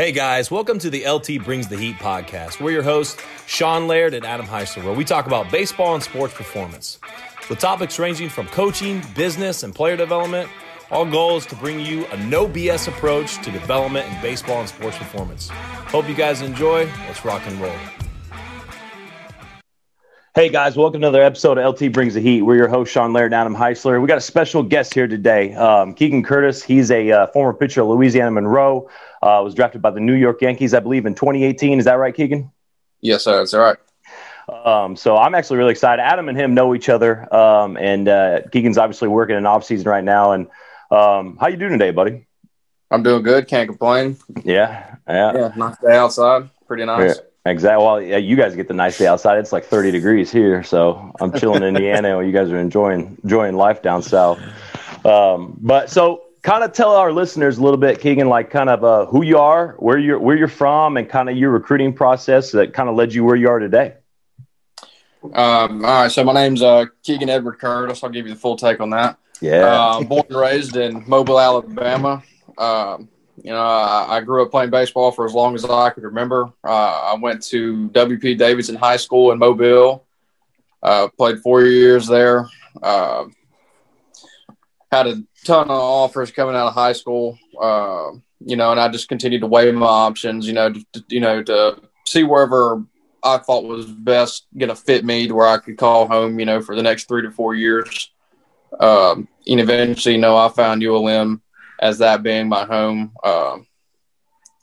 Hey guys, welcome to the LT Brings the Heat podcast. We're your hosts, Sean Laird and Adam Heisler, where we talk about baseball and sports performance. With topics ranging from coaching, business, and player development, our goal is to bring you a no BS approach to development in baseball and sports performance. Hope you guys enjoy. Let's rock and roll. Hey guys, welcome to another episode of LT Brings the Heat. We're your host, Sean Laird and Adam Heisler. We got a special guest here today, um, Keegan Curtis. He's a uh, former pitcher of Louisiana Monroe. Uh, was drafted by the New York Yankees, I believe, in 2018. Is that right, Keegan? Yes, sir. That's all right. Um, so I'm actually really excited. Adam and him know each other, um, and uh, Keegan's obviously working in off season right now. And um, how you doing today, buddy? I'm doing good. Can't complain. Yeah, yeah, yeah. Nice day outside. Pretty nice. Yeah. Exactly. Well, yeah, you guys get the nice day outside. It's like 30 degrees here, so I'm chilling in Indiana while you guys are enjoying enjoying life down south. Um, but so, kind of tell our listeners a little bit, Keegan, like kind of uh, who you are, where you're where you're from, and kind of your recruiting process that kind of led you where you are today. Um, all right. So my name's uh, Keegan Edward Curtis. I'll give you the full take on that. Yeah. Uh, born and raised in Mobile, Alabama. Um, you know, I, grew up playing baseball for as long as I could remember. Uh, I went to WP Davidson High School in Mobile, uh, played four years there. Uh, had a ton of offers coming out of high school, uh, you know, and I just continued to weigh my options, you know, to, you know, to see wherever I thought was best going to fit me to where I could call home, you know, for the next three to four years. Um, and eventually, you know, I found ULM as that being my home. Um,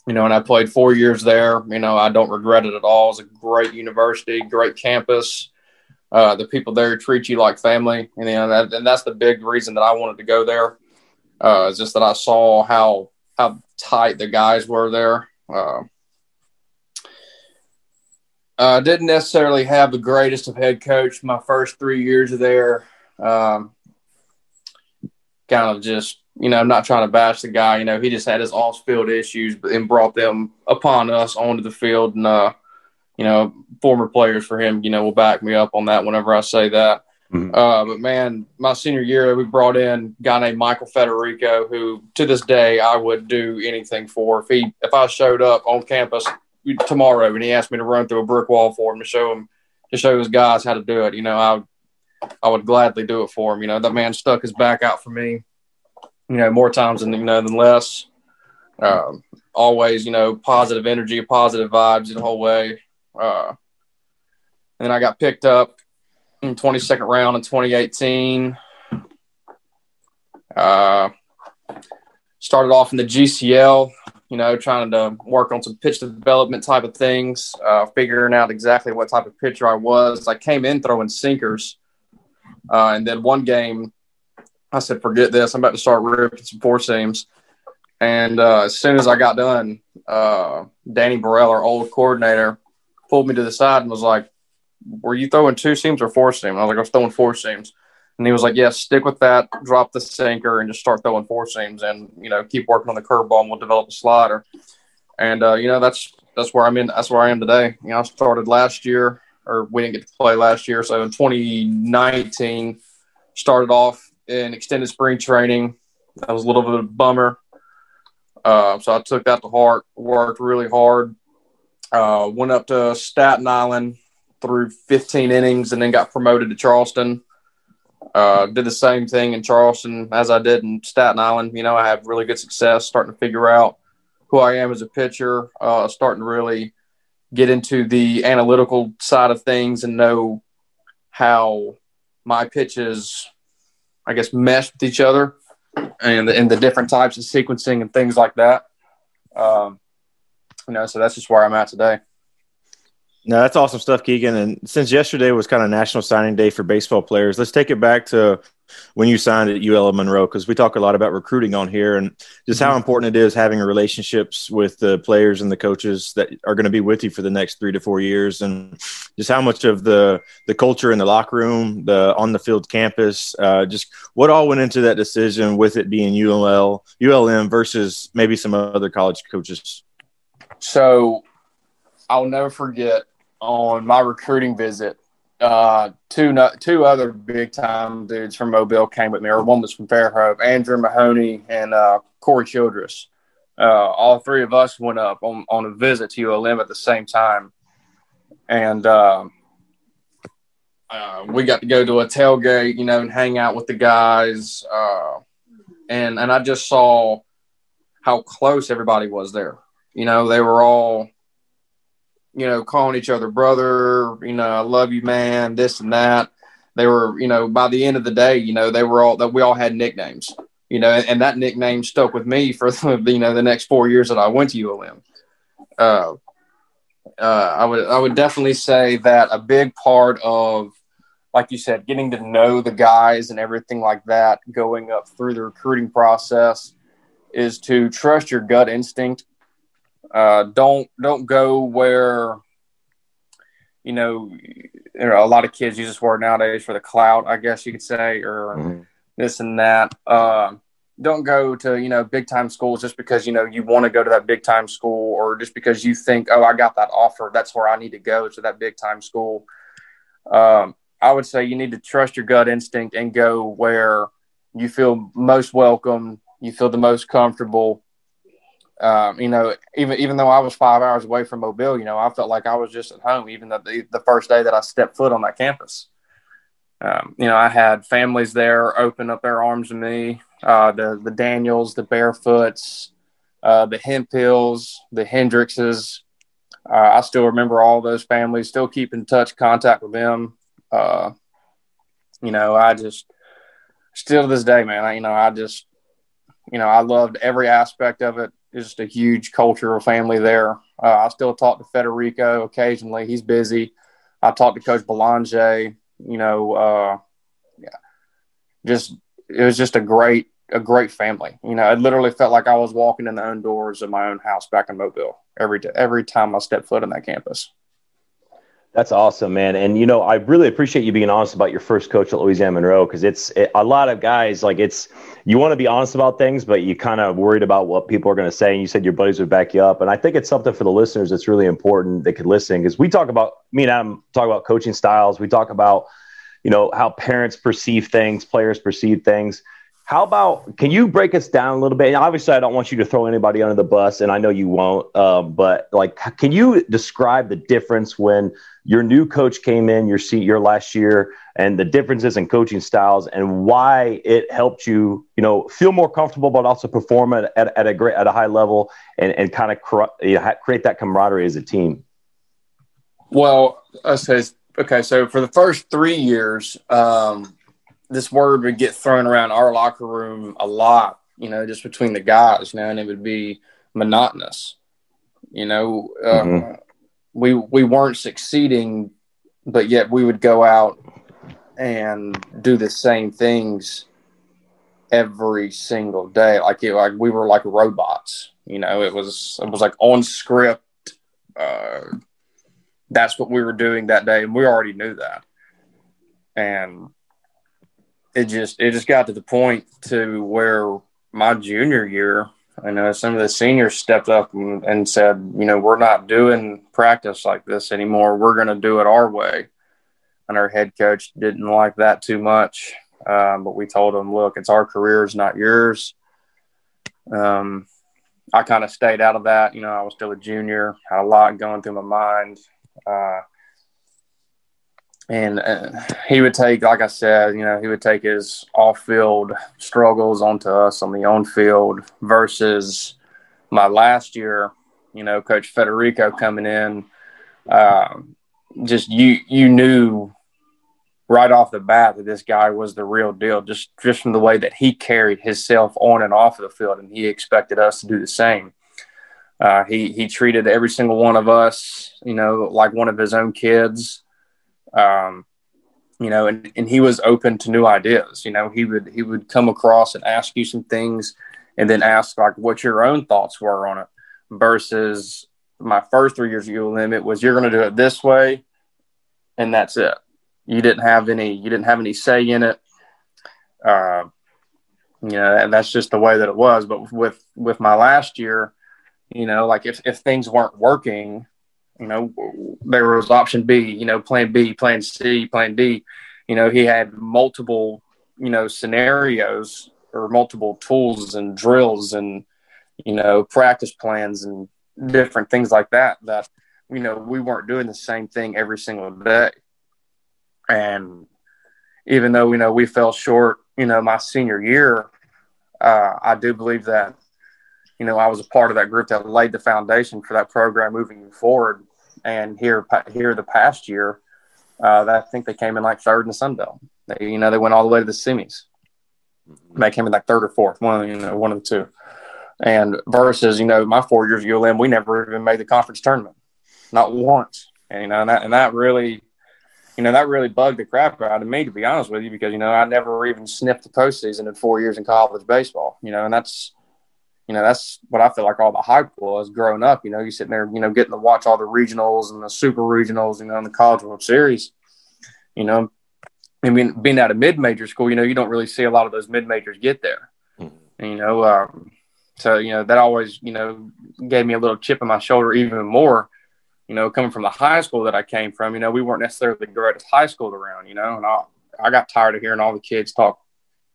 you know, and I played four years there. You know, I don't regret it at all. It's a great university, great campus. Uh, the people there treat you like family, and, you know, that, and that's the big reason that I wanted to go there. Uh, it's just that I saw how how tight the guys were there. Uh, I didn't necessarily have the greatest of head coach my first three years there. Um, kind of just you know, I'm not trying to bash the guy. You know, he just had his off field issues and brought them upon us onto the field. And, uh, you know, former players for him, you know, will back me up on that whenever I say that. Mm-hmm. Uh, but man, my senior year, we brought in a guy named Michael Federico, who to this day I would do anything for. If he, if I showed up on campus tomorrow and he asked me to run through a brick wall for him to show him, to show his guys how to do it, you know, I, I would gladly do it for him. You know, that man stuck his back out for me you know, more times than you know than less. Um, always, you know, positive energy, positive vibes the whole way. Uh, and then I got picked up in 22nd round in 2018. Uh, started off in the GCL, you know, trying to work on some pitch development type of things, uh, figuring out exactly what type of pitcher I was. I came in throwing sinkers. Uh, and then one game, I said, forget this. I'm about to start ripping some four seams. And uh, as soon as I got done, uh, Danny Borrell, our old coordinator, pulled me to the side and was like, Were you throwing two seams or four seams? I was like, I was throwing four seams. And he was like, Yes, yeah, stick with that, drop the sinker, and just start throwing four seams and, you know, keep working on the curveball and we'll develop a slider. And, uh, you know, that's that's where I'm in. That's where I am today. You know, I started last year, or we didn't get to play last year. So in 2019, started off in extended spring training. That was a little bit of a bummer. Uh, so I took that to heart, worked really hard. Uh, went up to Staten Island through 15 innings and then got promoted to Charleston. Uh, did the same thing in Charleston as I did in Staten Island. You know, I had really good success starting to figure out who I am as a pitcher, uh, starting to really get into the analytical side of things and know how my pitches I guess, mesh with each other and the, and the different types of sequencing and things like that. Um, you know, so that's just where I'm at today. No, that's awesome stuff, Keegan. And since yesterday was kind of National Signing Day for baseball players, let's take it back to when you signed at UL Monroe because we talk a lot about recruiting on here and just how mm-hmm. important it is having relationships with the players and the coaches that are going to be with you for the next three to four years, and just how much of the the culture in the locker room, the on the field campus, uh, just what all went into that decision with it being ULL ULM versus maybe some other college coaches. So, I'll never forget on my recruiting visit, uh, two two other big time dudes from Mobile came with me, or one was from Fairhope, Andrew Mahoney and uh, Corey Childress. uh, all three of us went up on, on a visit to ULM at the same time. And uh, uh, we got to go to a tailgate, you know, and hang out with the guys. Uh, and, and I just saw how close everybody was there. You know, they were all, you know, calling each other brother, you know, I love you, man, this and that. They were, you know, by the end of the day, you know, they were all that we all had nicknames you know, and, and, that nickname stuck with me for the, you know the next four years that I went to ULM. Uh, uh, I would I would definitely say that a big part of, like you said, getting to know the guys and everything like that, going up through the recruiting process, is to trust your gut instinct. Uh, don't don't go where you know, you know, a lot of kids use this word nowadays for the clout, I guess you could say, or mm-hmm this and that. Uh, don't go to you know big time schools just because you know you want to go to that big time school or just because you think oh I got that offer that's where I need to go to that big time school. Um, I would say you need to trust your gut instinct and go where you feel most welcome, you feel the most comfortable. Um, you know, even even though I was five hours away from Mobile, you know, I felt like I was just at home. Even the the first day that I stepped foot on that campus um, you know, I had families there open up their arms to me. Uh, the the Daniels, the Barefoots, uh, the Hemphills, the Hendrixes. Uh, I still remember all those families. Still keep in touch, contact with them. Uh, you know, I just still to this day, man. I, you know, I just, you know, I loved every aspect of it. Just a huge cultural family there. Uh, I still talk to Federico occasionally. He's busy. I talk to Coach Belanger you know, uh, yeah, just it was just a great a great family. You know, it literally felt like I was walking in the own doors of my own house back in Mobile every every time I stepped foot in that campus. That's awesome, man. And you know, I really appreciate you being honest about your first coach at Louisiana Monroe because it's it, a lot of guys like it's you want to be honest about things, but you kind of worried about what people are going to say. And you said your buddies would back you up, and I think it's something for the listeners that's really important they could listen because we talk about me and Adam talk about coaching styles. We talk about you know how parents perceive things, players perceive things. How about can you break us down a little bit? And obviously, I don't want you to throw anybody under the bus, and I know you won't. Um, but like, can you describe the difference when your new coach came in your seat your last year, and the differences in coaching styles, and why it helped you, you know, feel more comfortable, but also perform at, at, at a great at a high level, and and kind of cr- you know, create that camaraderie as a team. Well, I okay. So for the first three years, um, this word would get thrown around our locker room a lot, you know, just between the guys, you know, and it would be monotonous. You know, uh, mm-hmm. we we weren't succeeding, but yet we would go out and do the same things every single day. Like it, like we were like robots. You know, it was it was like on script. Uh, that's what we were doing that day, and we already knew that. And it just it just got to the point to where my junior year, I know some of the seniors stepped up and, and said, you know, we're not doing practice like this anymore. We're going to do it our way. And our head coach didn't like that too much. Um, but we told him, look, it's our careers, not yours. Um, I kind of stayed out of that. You know, I was still a junior, had a lot going through my mind. Uh, and uh, he would take, like I said, you know, he would take his off-field struggles onto us on the on-field versus my last year. You know, Coach Federico coming in, uh, just you you knew right off the bat that this guy was the real deal, just just from the way that he carried himself on and off of the field, and he expected us to do the same. Uh, he he treated every single one of us, you know, like one of his own kids um, you know, and, and he was open to new ideas. You know, he would he would come across and ask you some things, and then ask like what your own thoughts were on it. Versus my first three years of ULM, it was you're going to do it this way, and that's it. You didn't have any you didn't have any say in it. Uh, you know, and that's just the way that it was. But with with my last year, you know, like if if things weren't working, you know, there was option B, you know, plan B, plan C, plan D. You know, he had multiple, you know, scenarios or multiple tools and drills and you know, practice plans and different things like that. That you know we weren't doing the same thing every single day, and even though you know we fell short, you know, my senior year, uh, I do believe that you know I was a part of that group that laid the foundation for that program moving forward. And here, here the past year, uh, I think they came in like third in the Sun Belt. They, you know, they went all the way to the semis. They came in like third or fourth, one, you know, one of the two. And versus, you know, my four years at ULM, we never even made the conference tournament, not once. And you know, and that, and that really, you know, that really bugged the crap out of me, to be honest with you, because you know I never even sniffed the postseason in four years in college baseball. You know, and that's, you know, that's what I feel like all the hype was growing up. You know, you sitting there, you know, getting to watch all the regionals and the super regionals, you know, in the College World Series. You know, I mean, being at a mid major school, you know, you don't really see a lot of those mid majors get there. Mm-hmm. And, you know, um, so you know that always you know gave me a little chip in my shoulder even more. You know, coming from the high school that I came from, you know, we weren't necessarily the greatest high school around. You know, and I I got tired of hearing all the kids talk,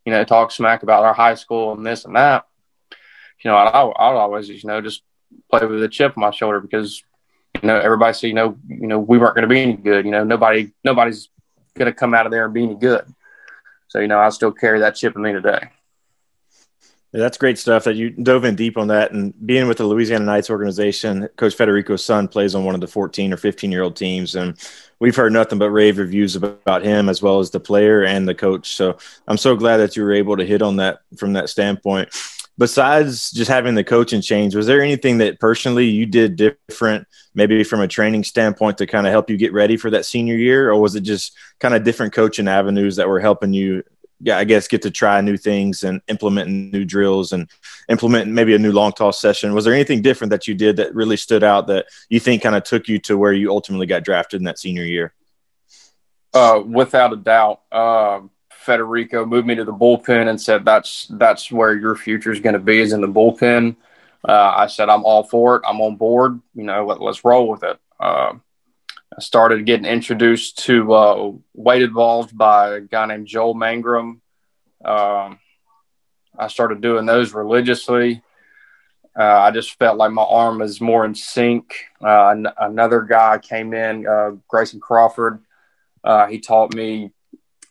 you know, talk smack about our high school and this and that. You know, I I would always you know just play with a chip on my shoulder because you know everybody said you know you know we weren't going to be any good. You know, nobody nobody's going to come out of there and be any good. So you know, I still carry that chip in me today. Yeah, that's great stuff that you dove in deep on that. And being with the Louisiana Knights organization, Coach Federico's son plays on one of the 14 or 15 year old teams. And we've heard nothing but rave reviews about him as well as the player and the coach. So I'm so glad that you were able to hit on that from that standpoint. Besides just having the coaching change, was there anything that personally you did different, maybe from a training standpoint, to kind of help you get ready for that senior year? Or was it just kind of different coaching avenues that were helping you yeah, I guess get to try new things and implement new drills and implement maybe a new long toss session. Was there anything different that you did that really stood out that you think kind of took you to where you ultimately got drafted in that senior year? Uh, without a doubt, uh, Federico moved me to the bullpen and said that's that's where your future is going to be is in the bullpen. Uh, I said I'm all for it. I'm on board. You know, let, us roll with it. Uh, I started getting introduced to uh, weighted balls by a guy named Joel Mangrum. Um, I started doing those religiously. Uh, I just felt like my arm was more in sync. Uh, an- another guy came in, uh, Grayson Crawford. Uh, he taught me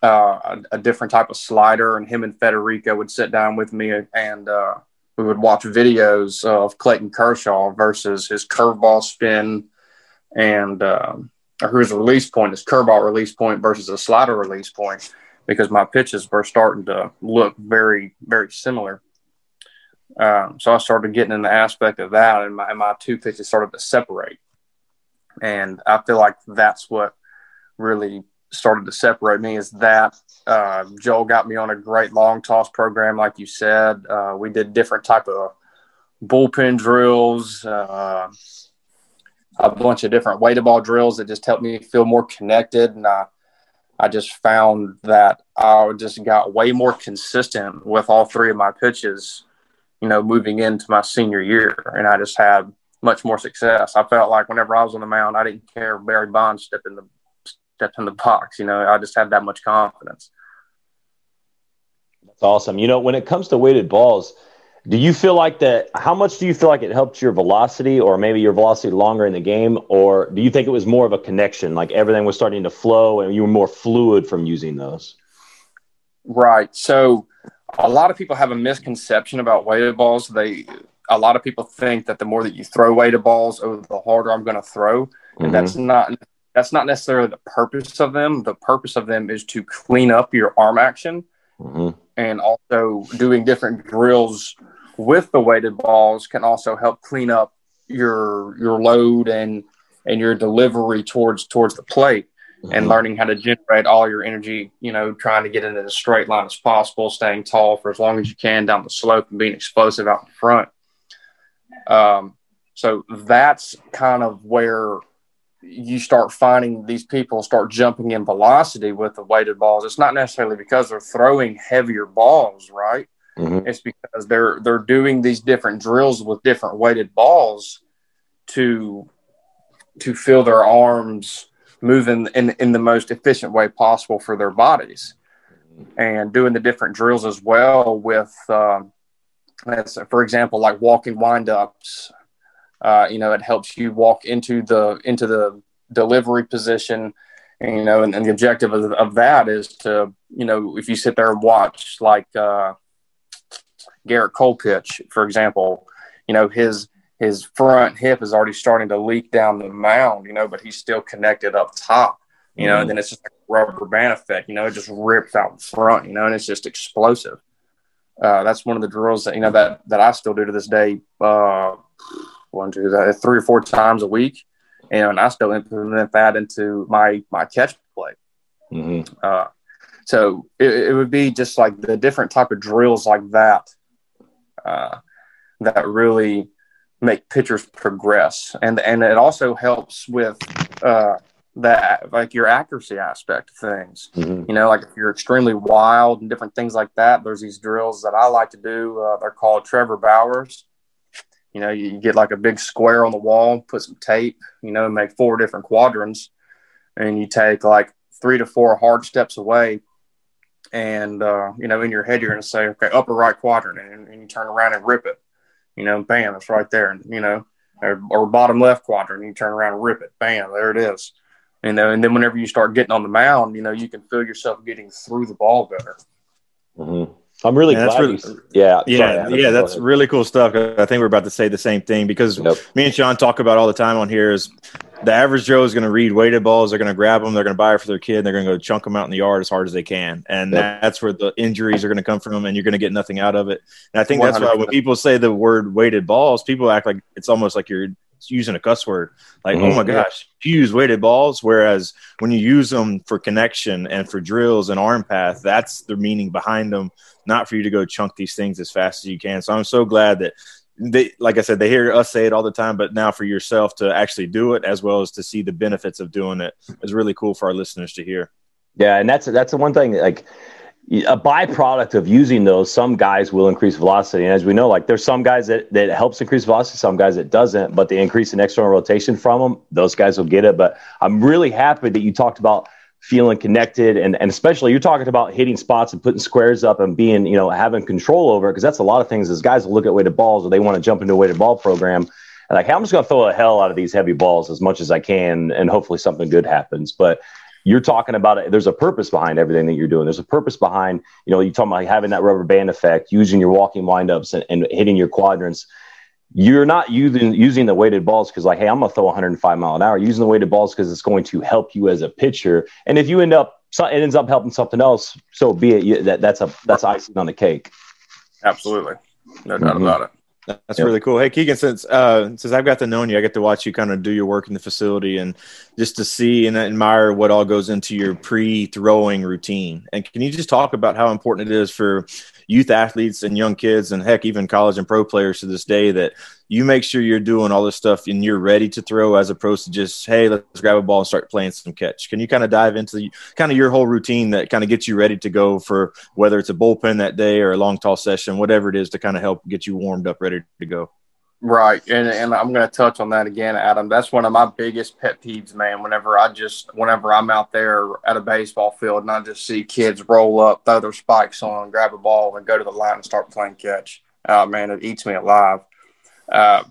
uh, a-, a, different type of slider, and him and Federico would sit down with me and we would watch videos of Clayton Kershaw versus his curveball spin and or his release point, his curveball release point versus a slider release point, because my pitches were starting to look very, very similar. Um, so I started getting in the aspect of that, and my, and my two pitches started to separate. And I feel like that's what really started to separate me is that uh, Joel got me on a great long toss program, like you said. Uh, we did different type of bullpen drills. Uh, a bunch of different weighted ball drills that just helped me feel more connected. And I, I just found that I just got way more consistent with all three of my pitches, you know, moving into my senior year. And I just had much more success. I felt like whenever I was on the mound, I didn't care if Barry Bonds stepped in the stepped in the box. You know, I just had that much confidence. That's awesome. You know, when it comes to weighted balls, do you feel like that? How much do you feel like it helped your velocity, or maybe your velocity longer in the game, or do you think it was more of a connection, like everything was starting to flow and you were more fluid from using those? Right. So, a lot of people have a misconception about weighted balls. They, a lot of people think that the more that you throw weighted balls, oh, the harder I'm going to throw, and mm-hmm. that's not that's not necessarily the purpose of them. The purpose of them is to clean up your arm action. Mm-hmm. And also doing different drills with the weighted balls can also help clean up your your load and and your delivery towards towards the plate mm-hmm. and learning how to generate all your energy you know trying to get in a straight line as possible staying tall for as long as you can down the slope and being explosive out in front um, so that's kind of where you start finding these people start jumping in velocity with the weighted balls it's not necessarily because they're throwing heavier balls right Mm-hmm. It's because they're they're doing these different drills with different weighted balls to to feel their arms moving in in the most efficient way possible for their bodies, and doing the different drills as well with um, for example, like walking windups. Uh, you know, it helps you walk into the into the delivery position. And, you know, and, and the objective of, of, that is to, you know, if you sit there and watch like uh, Gerrit Cole pitch, for example, you know, his his front hip is already starting to leak down the mound, you know, but he's still connected up top, you know, mm-hmm. and then it's just like a rubber band effect, you know, it just rips out in front, you know, and it's just explosive. Uh, that's one of the drills that, you know, that, that I still do to this day, uh, one, two, three or four times a week. And I still implement that into my, my catch play. Mm-hmm. Uh, so it, it, would be just like the different type of drills like that, uh, that really, make pitchers progress, and and it also helps with uh, that like your accuracy aspect of things. Mm-hmm. You know, like if you're extremely wild and different things like that. There's these drills that I like to do. Uh, they're called Trevor Bauers. You know, you get like a big square on the wall, put some tape, you know, make four different quadrants, and you take like three to four hard steps away. And, uh, you know, in your head, you're going to say, okay, upper right quadrant, and, and you turn around and rip it you know, bam, it's right there. And, you know, or, or bottom left quadrant, you turn around and rip it, bam, there it is. You know, and then whenever you start getting on the mound, you know, you can feel yourself getting through the ball better. Mm-hmm. I'm really glad. Really, yeah, yeah, sorry, yeah. That's really cool stuff. I think we're about to say the same thing because nope. me and Sean talk about all the time on here is the average Joe is going to read weighted balls. They're going to grab them. They're going to buy it for their kid. They're going to go chunk them out in the yard as hard as they can. And yep. that's where the injuries are going to come from, and you're going to get nothing out of it. And I think 100%. that's why when people say the word weighted balls, people act like it's almost like you're using a cuss word. Like, mm-hmm. oh my gosh, you use weighted balls. Whereas when you use them for connection and for drills and arm path, that's the meaning behind them, not for you to go chunk these things as fast as you can. So I'm so glad that they like I said, they hear us say it all the time, but now for yourself to actually do it as well as to see the benefits of doing it is really cool for our listeners to hear. Yeah, and that's that's the one thing like a byproduct of using those, some guys will increase velocity. And as we know, like there's some guys that, that helps increase velocity, some guys that doesn't, but the increase in external rotation from them, those guys will get it. But I'm really happy that you talked about feeling connected. And, and especially you're talking about hitting spots and putting squares up and being you know having control over because that's a lot of things as guys will look at weighted balls or they want to jump into a weighted ball program. And like hey, i'm just going to throw the hell out of these heavy balls as much as i can and hopefully something good happens. But you're talking about it there's a purpose behind everything that you're doing. There's a purpose behind you know you're talking about having that rubber band effect using your walking windups and, and hitting your quadrants you're not using using the weighted balls because like hey i'm gonna throw 105 mile an hour you're using the weighted balls because it's going to help you as a pitcher and if you end up it ends up helping something else so be it you, that, that's a that's icing on the cake absolutely no doubt mm-hmm. about it that's yep. really cool. Hey Keegan, since uh, since I've got to know you, I get to watch you kind of do your work in the facility and just to see and admire what all goes into your pre-throwing routine. And can you just talk about how important it is for youth athletes and young kids and heck even college and pro players to this day that you make sure you're doing all this stuff and you're ready to throw as opposed to just hey let's grab a ball and start playing some catch. Can you kind of dive into the, kind of your whole routine that kind of gets you ready to go for whether it's a bullpen that day or a long toss session whatever it is to kind of help get you warmed up ready to go Right. And, and I'm going to touch on that again, Adam. That's one of my biggest pet peeves, man. Whenever I just, whenever I'm out there at a baseball field and I just see kids roll up, throw their spikes on, grab a ball, and go to the line and start playing catch, uh, man, it eats me alive. Uh,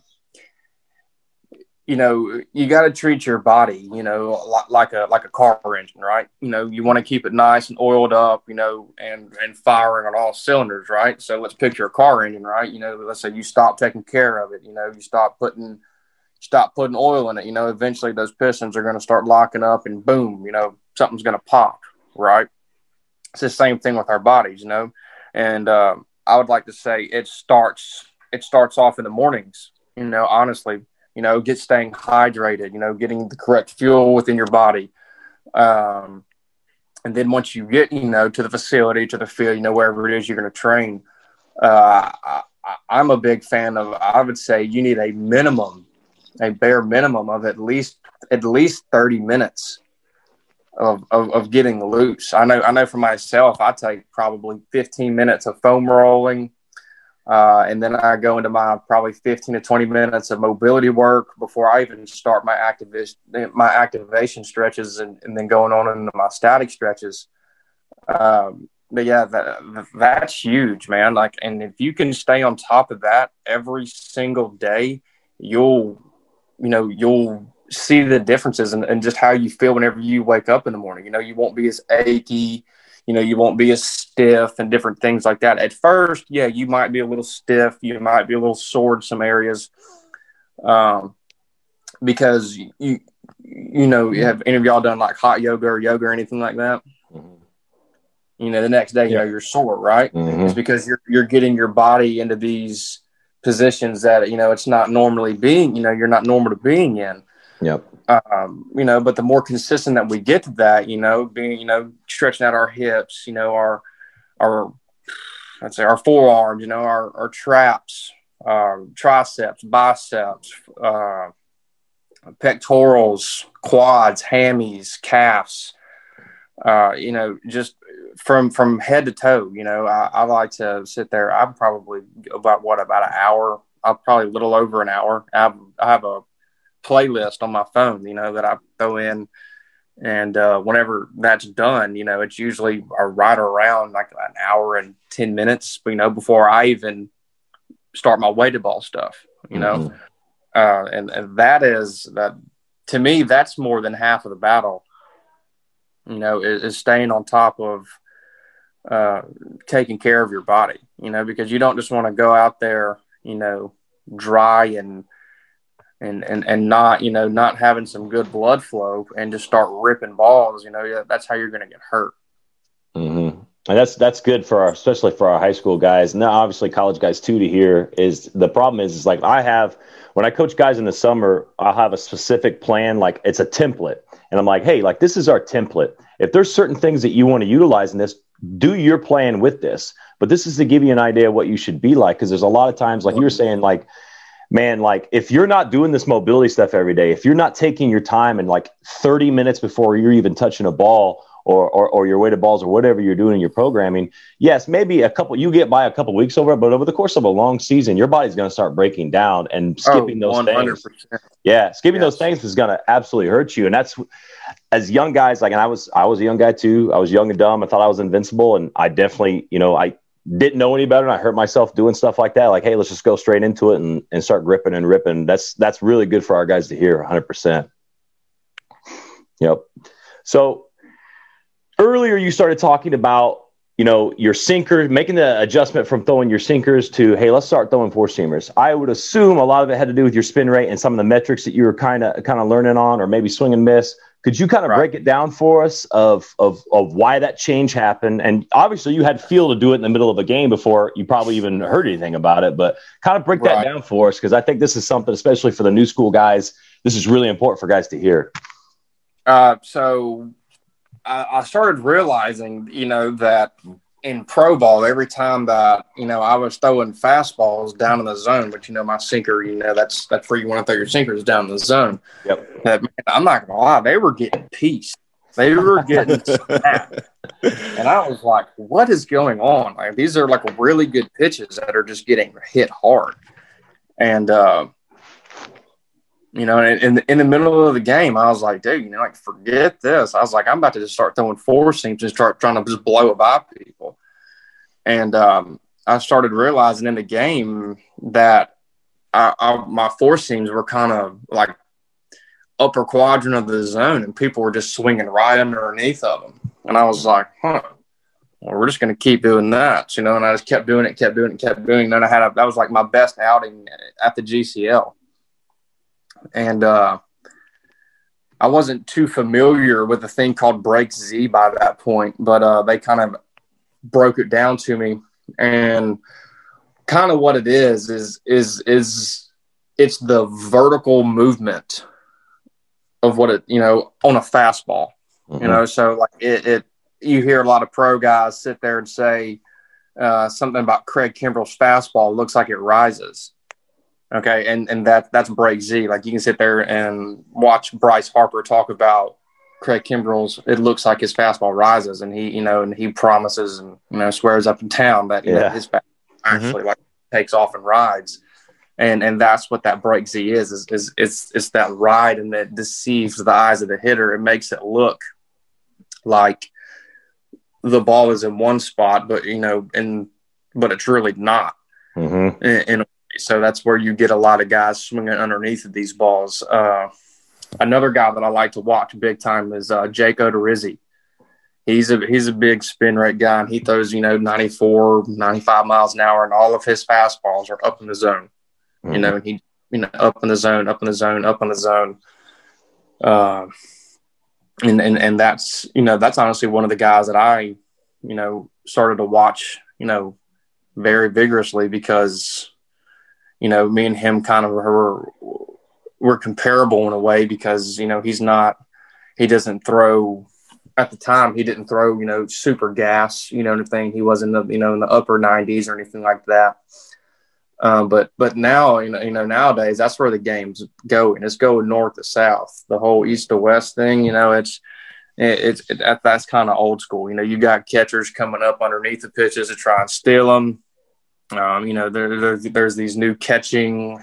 you know, you got to treat your body, you know, like a like a car engine, right? You know, you want to keep it nice and oiled up, you know, and and firing on all cylinders, right? So let's picture a car engine, right? You know, let's say you stop taking care of it, you know, you stop putting stop putting oil in it, you know, eventually those pistons are going to start locking up, and boom, you know, something's going to pop, right? It's the same thing with our bodies, you know, and um, I would like to say it starts it starts off in the mornings, you know, honestly you know, get staying hydrated, you know, getting the correct fuel within your body. Um, and then once you get, you know, to the facility, to the field, you know, wherever it is you're going to train, uh, I, I'm a big fan of, I would say you need a minimum, a bare minimum of at least, at least 30 minutes of, of, of getting loose. I know, I know for myself, I take probably 15 minutes of foam rolling, uh, and then I go into my probably 15 to 20 minutes of mobility work before I even start my activation, my activation stretches and, and then going on into my static stretches. Um, but yeah, that, that's huge, man. Like, and if you can stay on top of that every single day, you'll, you know, you'll see the differences and, and just how you feel whenever you wake up in the morning. You know, you won't be as achy, you know, you won't be as stiff and different things like that. At first, yeah, you might be a little stiff, you might be a little sore in some areas, um, because you, you know, have any of y'all done like hot yoga or yoga or anything like that? Mm-hmm you know, the next day, you know, you're sore, right? Mm-hmm. It's because you're you're getting your body into these positions that you know it's not normally being. You know, you're not normal to being in. Yep. Um, you know, but the more consistent that we get to that, you know, being you know stretching out our hips, you know, our our let's say our forearms, you know, our our traps, uh, triceps, biceps, uh, pectorals, quads, hammies, calves. Uh, you know, just from from head to toe. You know, I, I like to sit there. I'm probably about what about an hour. I'm probably a little over an hour. I have, I have a playlist on my phone. You know that I throw in, and uh, whenever that's done, you know, it's usually a right around like an hour and ten minutes. You know, before I even start my weighted ball stuff. You know, mm-hmm. uh, and and that is that to me that's more than half of the battle you know, is, is, staying on top of uh, taking care of your body, you know, because you don't just want to go out there, you know, dry and and and and not, you know, not having some good blood flow and just start ripping balls. You know, that's how you're going to get hurt. Mm-hmm. And that's that's good for our, especially for our high school guys. Now, obviously, college guys too. To hear is the problem is is like I have when I coach guys in the summer, I'll have a specific plan, like it's a template, and I'm like, hey, like this is our template. If there's certain things that you want to utilize in this, do your plan with this. But this is to give you an idea of what you should be like. Cause there's a lot of times, like you were saying, like, man, like if you're not doing this mobility stuff every day, if you're not taking your time and like 30 minutes before you're even touching a ball or, or, or your weighted balls or whatever you're doing in your programming, yes, maybe a couple, you get by a couple weeks over, but over the course of a long season, your body's going to start breaking down and oh, skipping oh, those 100%. things. Yeah. Skipping yes. those things is going to absolutely hurt you. And that's, as young guys, like, and I was, I was a young guy too. I was young and dumb. I thought I was invincible, and I definitely, you know, I didn't know any better, and I hurt myself doing stuff like that. Like, hey, let's just go straight into it and, and start gripping and ripping. That's that's really good for our guys to hear, 100. percent Yep. So earlier, you started talking about you know, your sinker, making the adjustment from throwing your sinkers to, hey, let's start throwing four seamers. I would assume a lot of it had to do with your spin rate and some of the metrics that you were kind of kind of learning on, or maybe swing and miss. Could you kind of right. break it down for us of, of of why that change happened? And obviously, you had feel to do it in the middle of a game before you probably even heard anything about it. But kind of break right. that down for us because I think this is something, especially for the new school guys, this is really important for guys to hear. Uh, so I, I started realizing, you know, that in pro ball, every time that you know I was throwing fastballs down in the zone, but you know my sinker, you know that's that's where you want to throw your sinkers down in the zone. Yep. That, man, I'm not gonna lie, they were getting pieced. They were getting snapped, and I was like, "What is going on? Like these are like really good pitches that are just getting hit hard." And uh, you know, in, in the, in the middle of the game, I was like, dude, you know, like forget this. I was like, I'm about to just start throwing four seams and start trying to just blow it by people. And um, I started realizing in the game that I, I, my four seams were kind of like upper quadrant of the zone, and people were just swinging right underneath of them. And I was like, huh. Well, we're just going to keep doing that, you know. And I just kept doing it, kept doing it, kept doing. it. And then I had a, that was like my best outing at the GCL and uh, I wasn't too familiar with a thing called Break Z by that point, but uh, they kind of broke it down to me, and kind of what it is is is is it's the vertical movement of what it you know on a fastball, mm-hmm. you know. So like it, it, you hear a lot of pro guys sit there and say uh, something about Craig Kimbrel's fastball looks like it rises Okay, and and that that's break Z. Like you can sit there and watch Bryce Harper talk about Craig Kimbrel's. It looks like his fastball rises, and he you know and he promises and you know swears up and down that you yeah. know his fastball actually mm-hmm. like takes off and rides. And, and that's what that break Z is, is, is it's, it's that ride and that deceives the eyes of the hitter. It makes it look like the ball is in one spot, but you know, and but it's really not. Mm-hmm. In, in, so that's where you get a lot of guys swinging underneath of these balls. Uh, another guy that I like to watch big time is uh, Jake Odorizzi. He's a he's a big spin rate guy, and he throws you know 94, 95 miles an hour, and all of his fastballs are up in the zone. Mm-hmm. You know, and he you know up in the zone, up in the zone, up in the zone. Uh, and, and and that's you know that's honestly one of the guys that I you know started to watch you know very vigorously because you know me and him kind of were we're comparable in a way because you know he's not he doesn't throw at the time he didn't throw you know super gas you know anything he was in the you know in the upper 90s or anything like that um, but but now you know you know nowadays that's where the game's going. It's going north to south. The whole east to west thing, you know, it's it's it, that's kind of old school. You know, you got catchers coming up underneath the pitches to try and steal them. Um, you know, there, there, there's these new catching,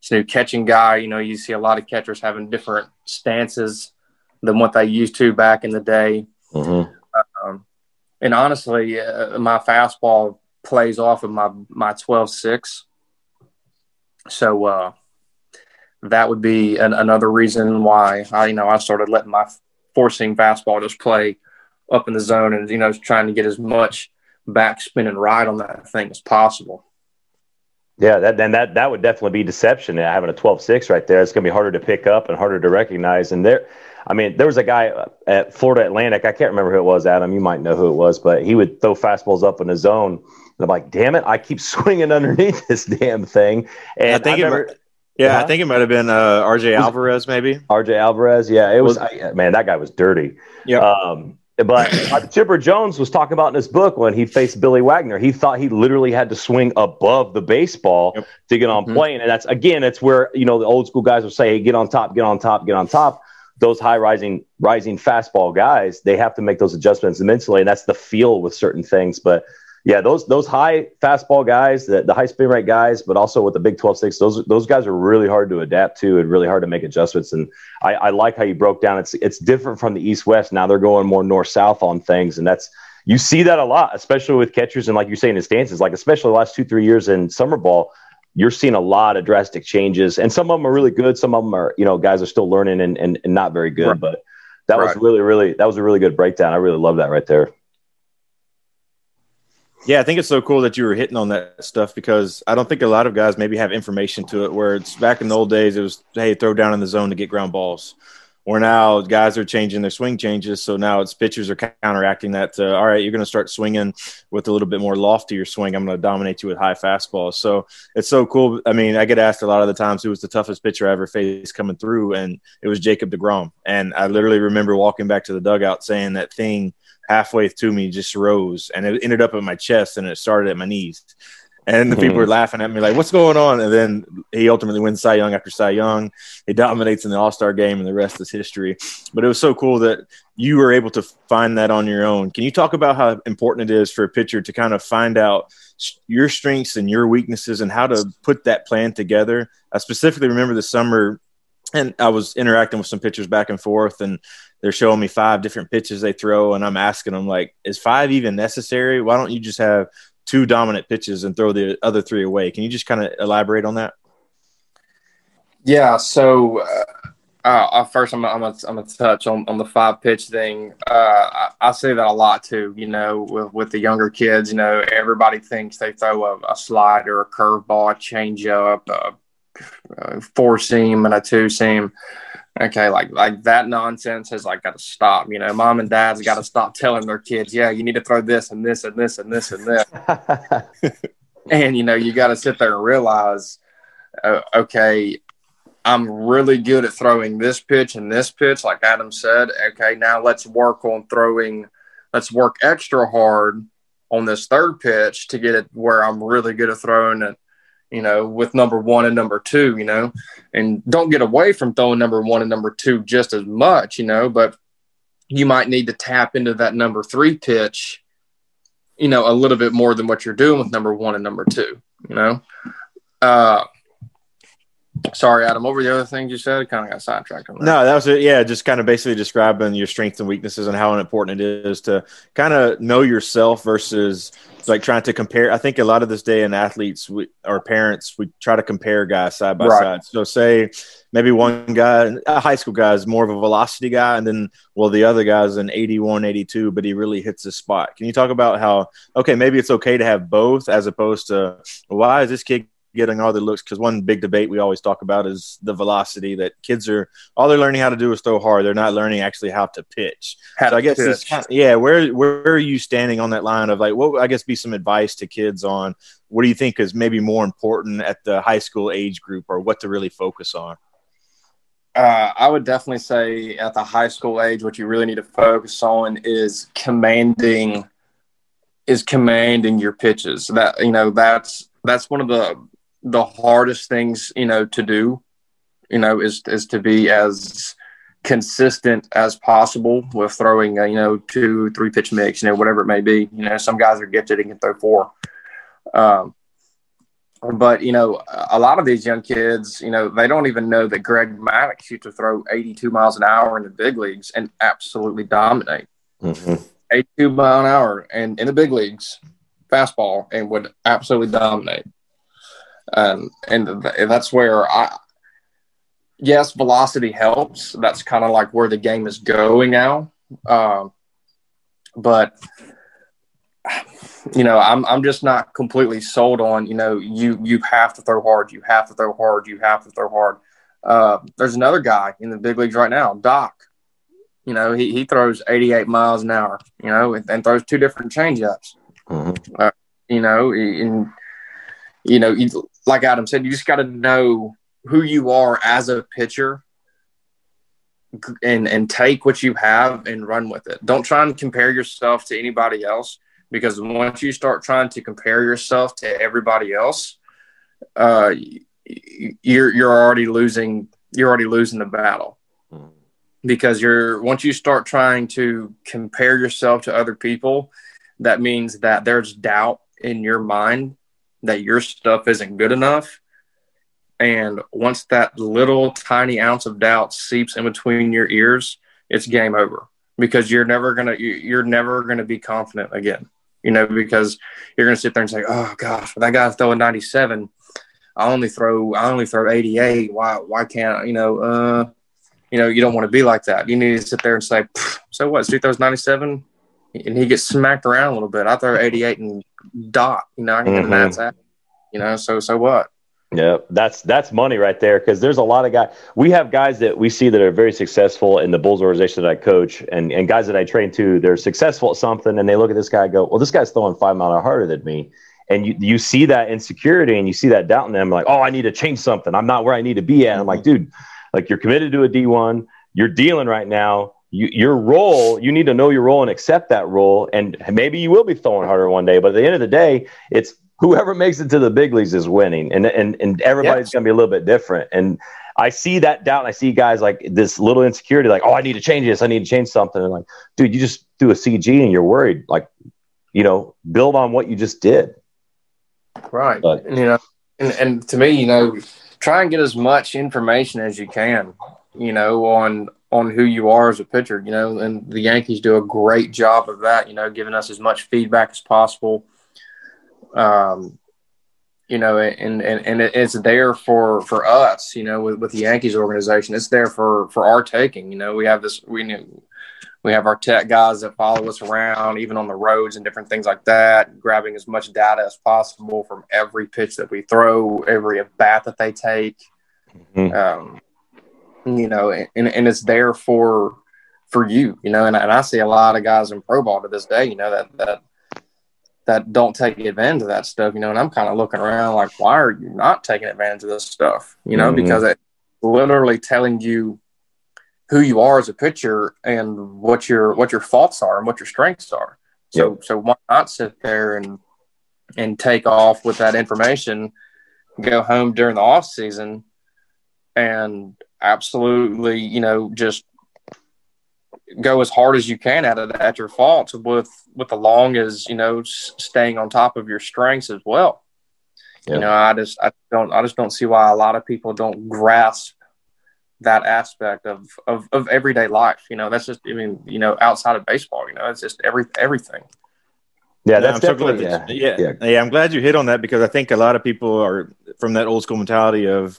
this new catching guy. You know, you see a lot of catchers having different stances than what they used to back in the day. Mm-hmm. Um, and honestly, uh, my fastball plays off of my my 12 6 so uh, that would be an, another reason why I you know I started letting my four seam fastball just play up in the zone and you know trying to get as much backspin and ride on that thing as possible. Yeah, that then that that would definitely be deception. Having a 12-6 right there, it's going to be harder to pick up and harder to recognize. And there, I mean, there was a guy at Florida Atlantic. I can't remember who it was, Adam. You might know who it was, but he would throw fastballs up in his zone. And I'm like, damn it, I keep swinging underneath this damn thing. And I think I never, it, yeah, uh-huh. I think it might have been uh, RJ Alvarez, maybe. RJ Alvarez, yeah, it was. I, man, that guy was dirty. Yeah. Um, but uh, Chipper Jones was talking about in his book when he faced Billy Wagner. He thought he literally had to swing above the baseball yep. to get on mm-hmm. plane, and that's again, it's where you know the old school guys will say, "Hey, get on top, get on top, get on top." those high rising rising fastball guys, they have to make those adjustments mentally, and that's the feel with certain things. But yeah, those those high fastball guys, the, the high spin rate guys, but also with the big 12 6, those those guys are really hard to adapt to and really hard to make adjustments. And I, I like how you broke down. It's it's different from the East West. Now they're going more north south on things, and that's you see that a lot, especially with catchers and like you're saying in stances, like especially the last two three years in summer ball you're seeing a lot of drastic changes, and some of them are really good. Some of them are, you know, guys are still learning and, and, and not very good. Right. But that right. was really, really, that was a really good breakdown. I really love that right there. Yeah, I think it's so cool that you were hitting on that stuff because I don't think a lot of guys maybe have information to it. Where it's back in the old days, it was hey, throw down in the zone to get ground balls. Or now guys are changing their swing changes, so now it's pitchers are counteracting that. To, all right, you're going to start swinging with a little bit more loftier swing. I'm going to dominate you with high fastballs. So it's so cool. I mean, I get asked a lot of the times who was the toughest pitcher I ever faced coming through, and it was Jacob Degrom. And I literally remember walking back to the dugout saying that thing halfway to me just rose, and it ended up at my chest, and it started at my knees. And the people hmm. were laughing at me like, "What's going on?" And then he ultimately wins Cy Young after Cy Young. He dominates in the All Star game, and the rest is history. But it was so cool that you were able to find that on your own. Can you talk about how important it is for a pitcher to kind of find out your strengths and your weaknesses and how to put that plan together? I specifically remember the summer, and I was interacting with some pitchers back and forth, and they're showing me five different pitches they throw, and I'm asking them like, "Is five even necessary? Why don't you just have two dominant pitches and throw the other three away. Can you just kind of elaborate on that? Yeah. So, uh, uh, first, I'm gonna, I'm touch on, on the five pitch thing. Uh, I, I, say that a lot too. You know, with, with the younger kids, you know, everybody thinks they throw a, a slider, a curveball, a changeup, a, a four seam, and a two seam okay like like that nonsense has like got to stop you know? Mom and dad's got to stop telling their kids yeah you need to throw this and this and this and this and this. And you know you got to sit there and realize uh, okay i'm really good at throwing this pitch and this pitch like adam said. Okay now let's work on throwing let's work extra hard on this third pitch to get it where i'm really good at throwing it you know, with number one and number two, you know, and don't get away from throwing number one and number two just as much, you know, but you might need to tap into that number three pitch, you know, a little bit more than what you're doing with number one and number two, you know. Uh, Sorry, Adam. Over the other things you said? Kind of got sidetracked. On that. No, that was it. Yeah, just kind of basically describing your strengths and weaknesses and how important it is to kind of know yourself versus like trying to compare. I think a lot of this day in athletes we, or parents, we try to compare guys side by right. side. So say maybe one guy, a high school guy, is more of a velocity guy, and then well the other guy's an 81, 82, but he really hits his spot. Can you talk about how okay maybe it's okay to have both as opposed to why is this kid getting all the looks because one big debate we always talk about is the velocity that kids are all they're learning how to do is throw hard. They're not learning actually how to pitch. How so I guess kind of, yeah, where where are you standing on that line of like what I guess be some advice to kids on what do you think is maybe more important at the high school age group or what to really focus on? Uh, I would definitely say at the high school age, what you really need to focus on is commanding is commanding your pitches. That you know that's that's one of the the hardest things you know to do you know is is to be as consistent as possible with throwing a, you know two three pitch mix you know whatever it may be. You know some guys are gifted and can throw four. Um, but you know a lot of these young kids you know they don't even know that greg maddux used to throw 82 miles an hour in the big leagues and absolutely dominate. Mm-hmm. 82 mile an hour and in the big leagues fastball and would absolutely dominate um, and th- that's where I, yes, velocity helps. That's kind of like where the game is going now. Um, but you know, I'm I'm just not completely sold on. You know, you you have to throw hard. You have to throw hard. You have to throw hard. Uh, there's another guy in the big leagues right now, Doc. You know, he, he throws 88 miles an hour. You know, and, and throws two different changeups. Mm-hmm. Uh, you know, and you know, you, like Adam said, you just got to know who you are as a pitcher and and take what you have and run with it. Don't try and compare yourself to anybody else because once you start trying to compare yourself to everybody else, uh, you're you're already losing you're already losing the battle mm-hmm. because you're once you start trying to compare yourself to other people, that means that there's doubt in your mind that your stuff isn't good enough. And once that little tiny ounce of doubt seeps in between your ears, it's game over because you're never gonna you're never gonna be confident again. You know, because you're gonna sit there and say, "Oh gosh, that guy's throwing 97. I only throw I only throw 88. Why why can't I, you know?" Uh, you know, you don't want to be like that. You need to sit there and say, "So what? Dude throws 97, and he gets smacked around a little bit. I throw 88 and dot. You know, I can mm-hmm. You know, so so what? Yeah, that's that's money right there because there's a lot of guys. We have guys that we see that are very successful in the Bulls organization that I coach, and and guys that I train to. They're successful at something, and they look at this guy, go, "Well, this guy's throwing five mile harder than me." And you you see that insecurity, and you see that doubt in them, like, "Oh, I need to change something. I'm not where I need to be at." I'm like, dude, like you're committed to a D1. You're dealing right now you, your role, you need to know your role and accept that role. And maybe you will be throwing harder one day, but at the end of the day, it's whoever makes it to the big leagues is winning. And, and, and everybody's yes. going to be a little bit different. And I see that doubt. And I see guys like this little insecurity, like, oh, I need to change this. I need to change something. And like, dude, you just do a CG and you're worried. Like, you know, build on what you just did. Right. But, and, you know, and, and to me, you know, try and get as much information as you can, you know, on on who you are as a pitcher, you know, and the Yankees do a great job of that, you know, giving us as much feedback as possible. Um, you know, and, and, and it's there for, for us, you know, with, with the Yankees organization, it's there for, for our taking, you know, we have this, we, knew we have our tech guys that follow us around, even on the roads and different things like that, grabbing as much data as possible from every pitch that we throw, every at bat that they take. Mm-hmm. Um, you know, and, and it's there for for you, you know, and, and I see a lot of guys in pro ball to this day, you know, that that that don't take advantage of that stuff, you know, and I'm kind of looking around like, why are you not taking advantage of this stuff? You know, mm-hmm. because it's literally telling you who you are as a pitcher and what your what your faults are and what your strengths are. So yep. so why not sit there and and take off with that information, go home during the off season and absolutely, you know, just go as hard as you can at it at your faults with with the long as you know staying on top of your strengths as well You know, I just I don't I just don't see why a lot of people don't grasp that aspect of, of of everyday life. You know, that's just I mean, you know, outside of baseball, you know, it's just every everything. Yeah, that's I'm definitely so yeah. yeah. yeah. Yeah, I'm glad you hit on that because I think a lot of people are from that old school mentality of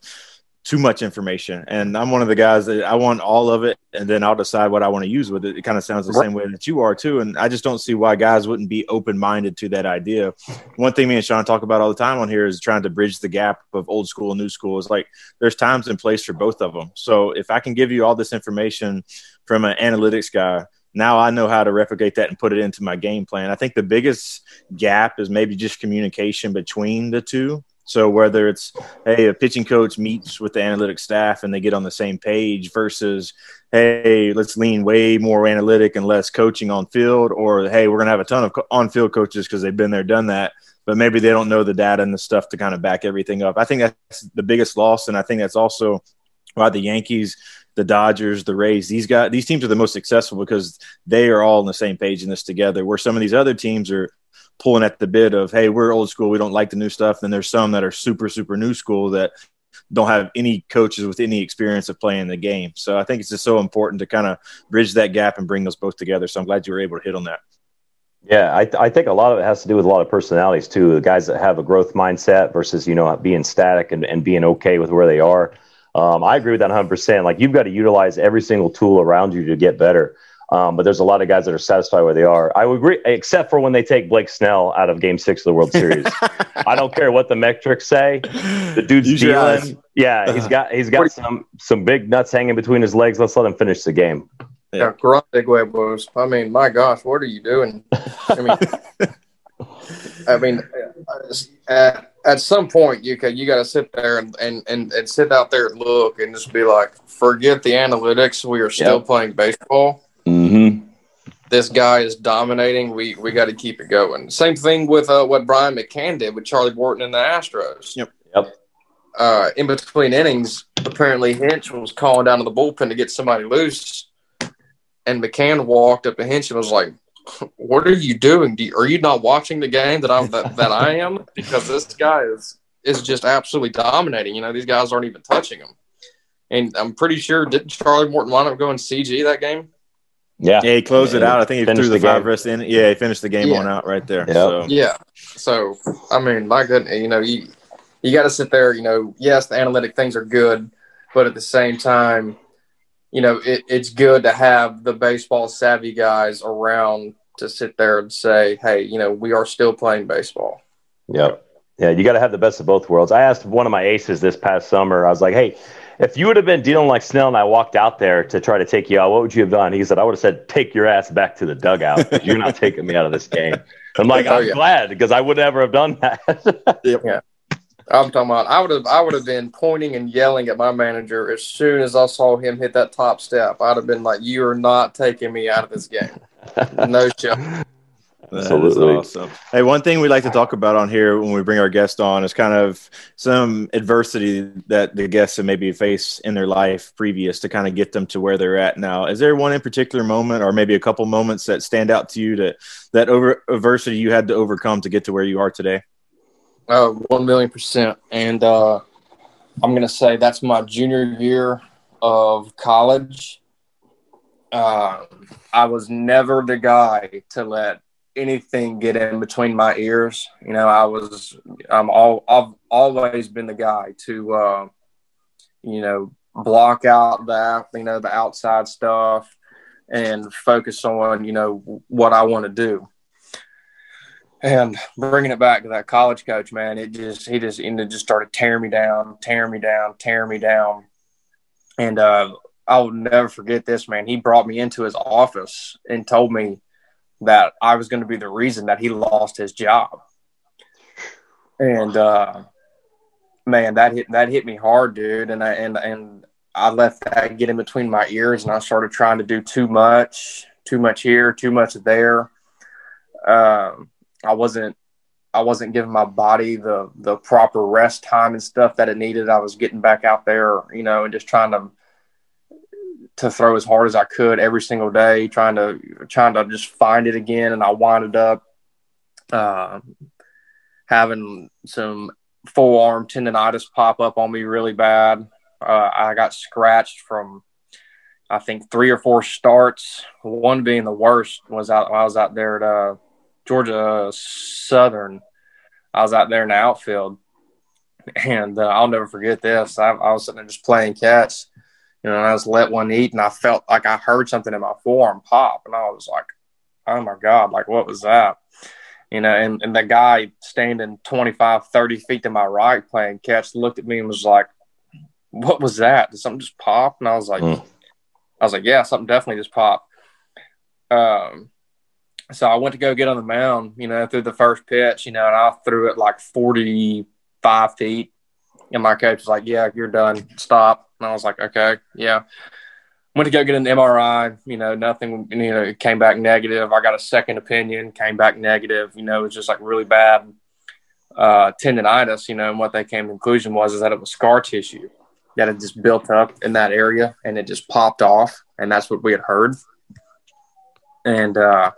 too much information. And I'm one of the guys that I want all of it and then I'll decide what I want to use with it. It kind of sounds the right. same way that you are too. And I just don't see why guys wouldn't be open minded to that idea. One thing me and Sean talk about all the time on here is trying to bridge the gap of old school and new school. Is like there's times and place for both of them. So if I can give you all this information from an analytics guy, now I know how to replicate that and put it into my game plan. I think the biggest gap is maybe just communication between the two. So whether it's hey, a pitching coach meets with the analytics staff and they get on the same page versus hey, let's lean way more analytic and less coaching on field, or hey, we're gonna have a ton of on field coaches because they've been there, done that, but maybe they don't know the data and the stuff to kind of back everything up. I think that's the biggest loss, and I think that's also why the Yankees the Dodgers, the Rays, these guys, these teams are the most successful because they are all on the same page in this together. Where some of these other teams are pulling at the bit of, hey, we're old school, we don't like the new stuff. Then there's some that are super, super new school that don't have any coaches with any experience of playing the game. So I think it's just so important to kind of bridge that gap and bring those both together. So I'm glad you were able to hit on that. Yeah, I, th- I think a lot of it has to do with a lot of personalities too. The guys that have a growth mindset versus you know being static and, and being okay with where they are. Um, I agree with that 100. percent Like you've got to utilize every single tool around you to get better. Um, but there's a lot of guys that are satisfied where they are. I would agree, except for when they take Blake Snell out of Game Six of the World Series. I don't care what the metrics say. The dude's Use dealing. Yeah, he's got he's got some some big nuts hanging between his legs. Let's let him finish the game. Yeah, yeah was. I mean, my gosh, what are you doing? I mean, I mean, at, at some point you can you got to sit there and, and, and, and sit out there and look and just be like, forget the analytics. We are still yep. playing baseball Mm-hmm. This guy is dominating. We we got to keep it going. Same thing with uh, what Brian McCann did with Charlie Morton and the Astros. Yep. Yep. Uh, in between innings, apparently Hinch was calling down to the bullpen to get somebody loose, and McCann walked up to Hinch and was like, "What are you doing? Do you, are you not watching the game that I that, that I am? Because this guy is is just absolutely dominating. You know, these guys aren't even touching him." And I'm pretty sure didn't Charlie Morton wind up going CG that game? Yeah. Yeah, he closed yeah, it out. I think he threw the, the five rest in. Yeah, he finished the game yeah. on out right there. Yep. So. Yeah. So I mean, my goodness, you know, you you got to sit there. You know, yes, the analytic things are good, but at the same time, you know, it, it's good to have the baseball savvy guys around to sit there and say, hey, you know, we are still playing baseball. Yep. Yeah, you got to have the best of both worlds. I asked one of my aces this past summer. I was like, "Hey, if you would have been dealing like Snell and I walked out there to try to take you out, what would you have done? He said, I would have said, take your ass back to the dugout. You're not taking me out of this game. I'm like, oh, I'm yeah. glad because I would never have done that. yep. Yeah. I'm talking about I would have I would have been pointing and yelling at my manager as soon as I saw him hit that top step. I'd have been like, You are not taking me out of this game. No shot. Absolutely. awesome. Hey, one thing we like to talk about on here when we bring our guest on is kind of some adversity that the guests have maybe faced in their life previous to kind of get them to where they're at now. Is there one in particular moment or maybe a couple moments that stand out to you that that over adversity you had to overcome to get to where you are today? Uh, one million percent. And uh, I'm going to say that's my junior year of college. Uh, I was never the guy to let anything get in between my ears. You know, I was I'm all I've always been the guy to uh, you know block out the you know the outside stuff and focus on you know what I want to do. And bringing it back to that college coach, man, it just he just ended just started tearing me down, tearing me down, tearing me down. And uh, I'll never forget this, man. He brought me into his office and told me, that I was going to be the reason that he lost his job. And uh, man, that hit that hit me hard, dude. And I and and I let that get in between my ears, and I started trying to do too much, too much here, too much there. Um, I wasn't I wasn't giving my body the the proper rest time and stuff that it needed. I was getting back out there, you know, and just trying to to throw as hard as I could every single day, trying to trying to just find it again. And I winded up uh, having some forearm tendonitis pop up on me really bad. Uh, I got scratched from, I think, three or four starts. One being the worst was out. I was out there at uh, Georgia Southern. I was out there in the outfield, and uh, I'll never forget this. I, I, was sitting there just playing catch, you know, and I just let one eat, and I felt like I heard something in my forearm pop, and I was like, "Oh my god! Like what was that?" You know, and, and the guy standing 25, 30 feet to my right playing catch looked at me and was like, "What was that? Did something just pop?" And I was like, mm. "I was like, yeah, something definitely just popped." Um, so I went to go get on the mound, you know, through the first pitch, you know, and I threw it like 45 feet. And my coach was like, Yeah, you're done. Stop. And I was like, Okay, yeah. Went to go get an MRI, you know, nothing, you know, it came back negative. I got a second opinion, came back negative. You know, it was just like really bad uh, tendonitis, you know, and what they came to conclusion was is that it was scar tissue that had just built up in that area and it just popped off. And that's what we had heard. And, uh,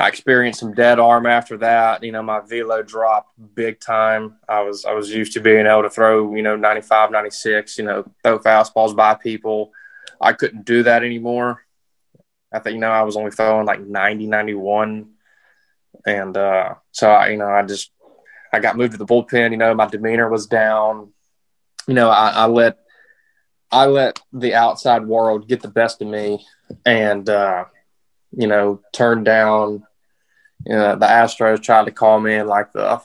I experienced some dead arm after that. You know, my velo dropped big time. I was I was used to being able to throw, you know, 95, 96, you know, throw fastballs by people. I couldn't do that anymore. I think, you know, I was only throwing like 90, 91. And uh, so, I, you know, I just, I got moved to the bullpen. You know, my demeanor was down. You know, I, I let, I let the outside world get the best of me and, uh, you know, turn down you know, the Astros tried to call me in like the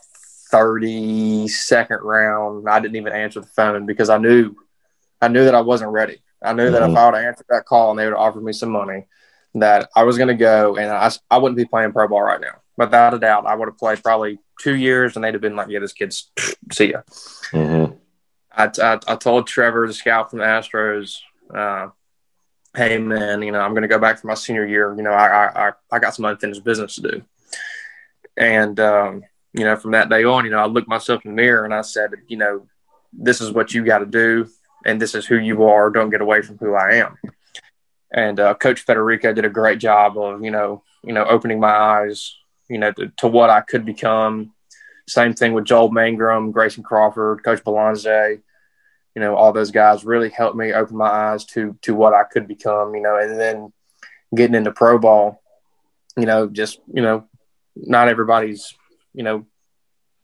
32nd round. I didn't even answer the phone because I knew, I knew that I wasn't ready. I knew mm-hmm. that if mm-hmm. I would have answered that call and they would have offered me some money, that I was going to go and I, I wouldn't be playing pro ball right now. Without a doubt, I would have played probably two years and they'd have been like, yeah, this kid's see ya. Mm-hmm. I, I, I, told Trevor, the scout from the Astros, uh, hey man, you know, I'm going to go back for my senior year. You know, I, I, I got some unfinished business to do. And, um, you know, from that day on, you know, I looked myself in the mirror and I said, you know, this is what you got to do. And this is who you are. Don't get away from who I am. And uh, Coach Federico did a great job of, you know, you know, opening my eyes, you know, to, to what I could become. Same thing with Joel Mangrum, Grayson Crawford, Coach Belanze, you know, all those guys really helped me open my eyes to to what I could become, you know, and then getting into pro ball, you know, just, you know, not everybody's you know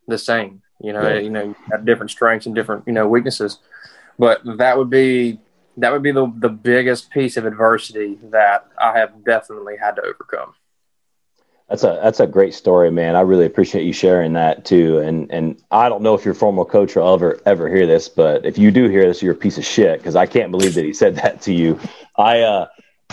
the same. You know, yeah. you know, you have different strengths and different you know weaknesses. But that would be that would be the the biggest piece of adversity that I have definitely had to overcome. That's a that's a great story, man. I really appreciate you sharing that too. And and I don't know if your former coach will ever ever hear this, but if you do hear this, you're a piece of shit because I can't believe that he said that to you. I uh,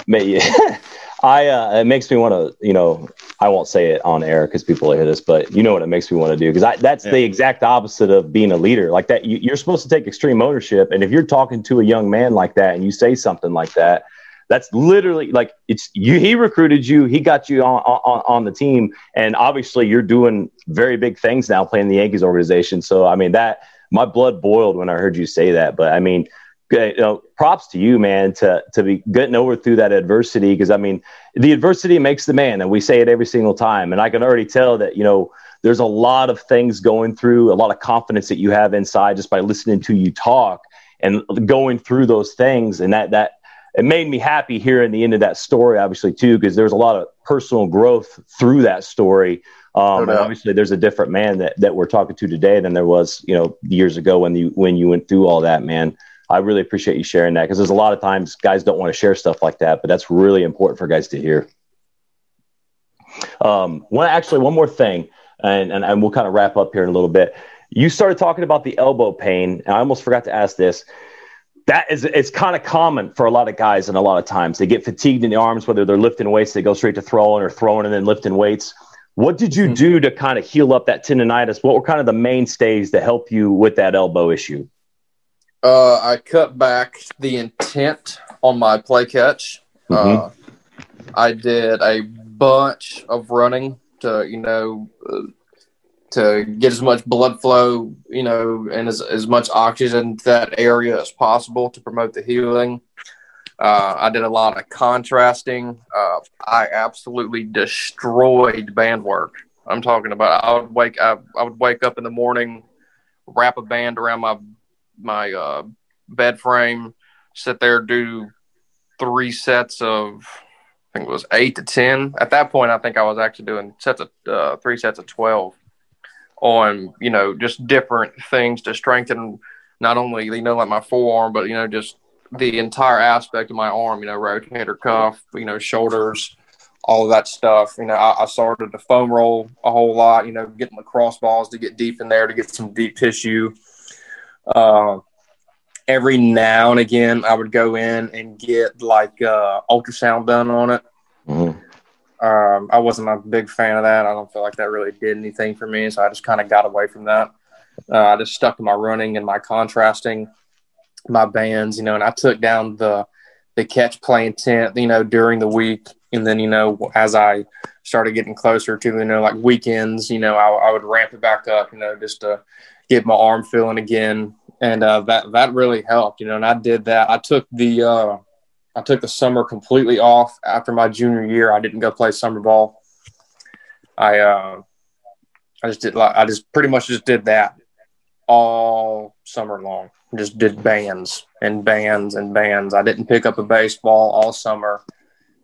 may, I uh, it makes me want to, you know, I won't say it on air because people will hear this, but you know what it makes me want to do because I that's yeah. the exact opposite of being a leader. Like that, you, you're supposed to take extreme ownership, and if you're talking to a young man like that and you say something like that, that's literally like it's you. He recruited you. He got you on, on on the team, and obviously you're doing very big things now, playing the Yankees organization. So I mean that my blood boiled when I heard you say that. But I mean, you know, props to you, man, to to be getting over through that adversity. Because I mean, the adversity makes the man, and we say it every single time. And I can already tell that you know there's a lot of things going through, a lot of confidence that you have inside just by listening to you talk and going through those things. And that that it made me happy hearing the end of that story, obviously too, because there's a lot of personal growth through that story. Um, and obviously, there's a different man that, that we're talking to today than there was, you know, years ago when you when you went through all that, man. I really appreciate you sharing that because there's a lot of times guys don't want to share stuff like that, but that's really important for guys to hear. Um, one actually one more thing, and, and and we'll kind of wrap up here in a little bit. You started talking about the elbow pain, and I almost forgot to ask this. That is, it's kind of common for a lot of guys, and a lot of times they get fatigued in the arms, whether they're lifting weights, they go straight to throwing or throwing and then lifting weights. What did you mm-hmm. do to kind of heal up that tendonitis? What were kind of the mainstays to help you with that elbow issue? Uh, I cut back the intent on my play catch. Mm-hmm. Uh, I did a bunch of running to, you know, uh, to get as much blood flow, you know, and as, as much oxygen to that area as possible to promote the healing. Uh, I did a lot of contrasting. Uh, I absolutely destroyed band work. I'm talking about. I would wake. I, I would wake up in the morning wrap a band around my my uh, bed frame, sit there, do three sets of I think it was eight to ten. At that point, I think I was actually doing sets of uh, three sets of twelve on you know just different things to strengthen not only you know like my forearm, but you know just the entire aspect of my arm. You know, rotator cuff, you know, shoulders, all of that stuff. You know, I, I started to foam roll a whole lot. You know, getting the crossballs to get deep in there to get some deep tissue. Uh, every now and again, I would go in and get like uh, ultrasound done on it. Mm-hmm. Um, I wasn't a big fan of that. I don't feel like that really did anything for me, so I just kind of got away from that. Uh, I just stuck to my running and my contrasting, my bands, you know, and I took down the the catch play intent, you know, during the week, and then you know, as I started getting closer to you know like weekends, you know, I, I would ramp it back up, you know, just to get my arm feeling again, and uh, that that really helped, you know. And I did that. I took the uh, I took the summer completely off after my junior year. I didn't go play summer ball. I uh, I just did like I just pretty much just did that all summer long. Just did bands and bands and bands. I didn't pick up a baseball all summer.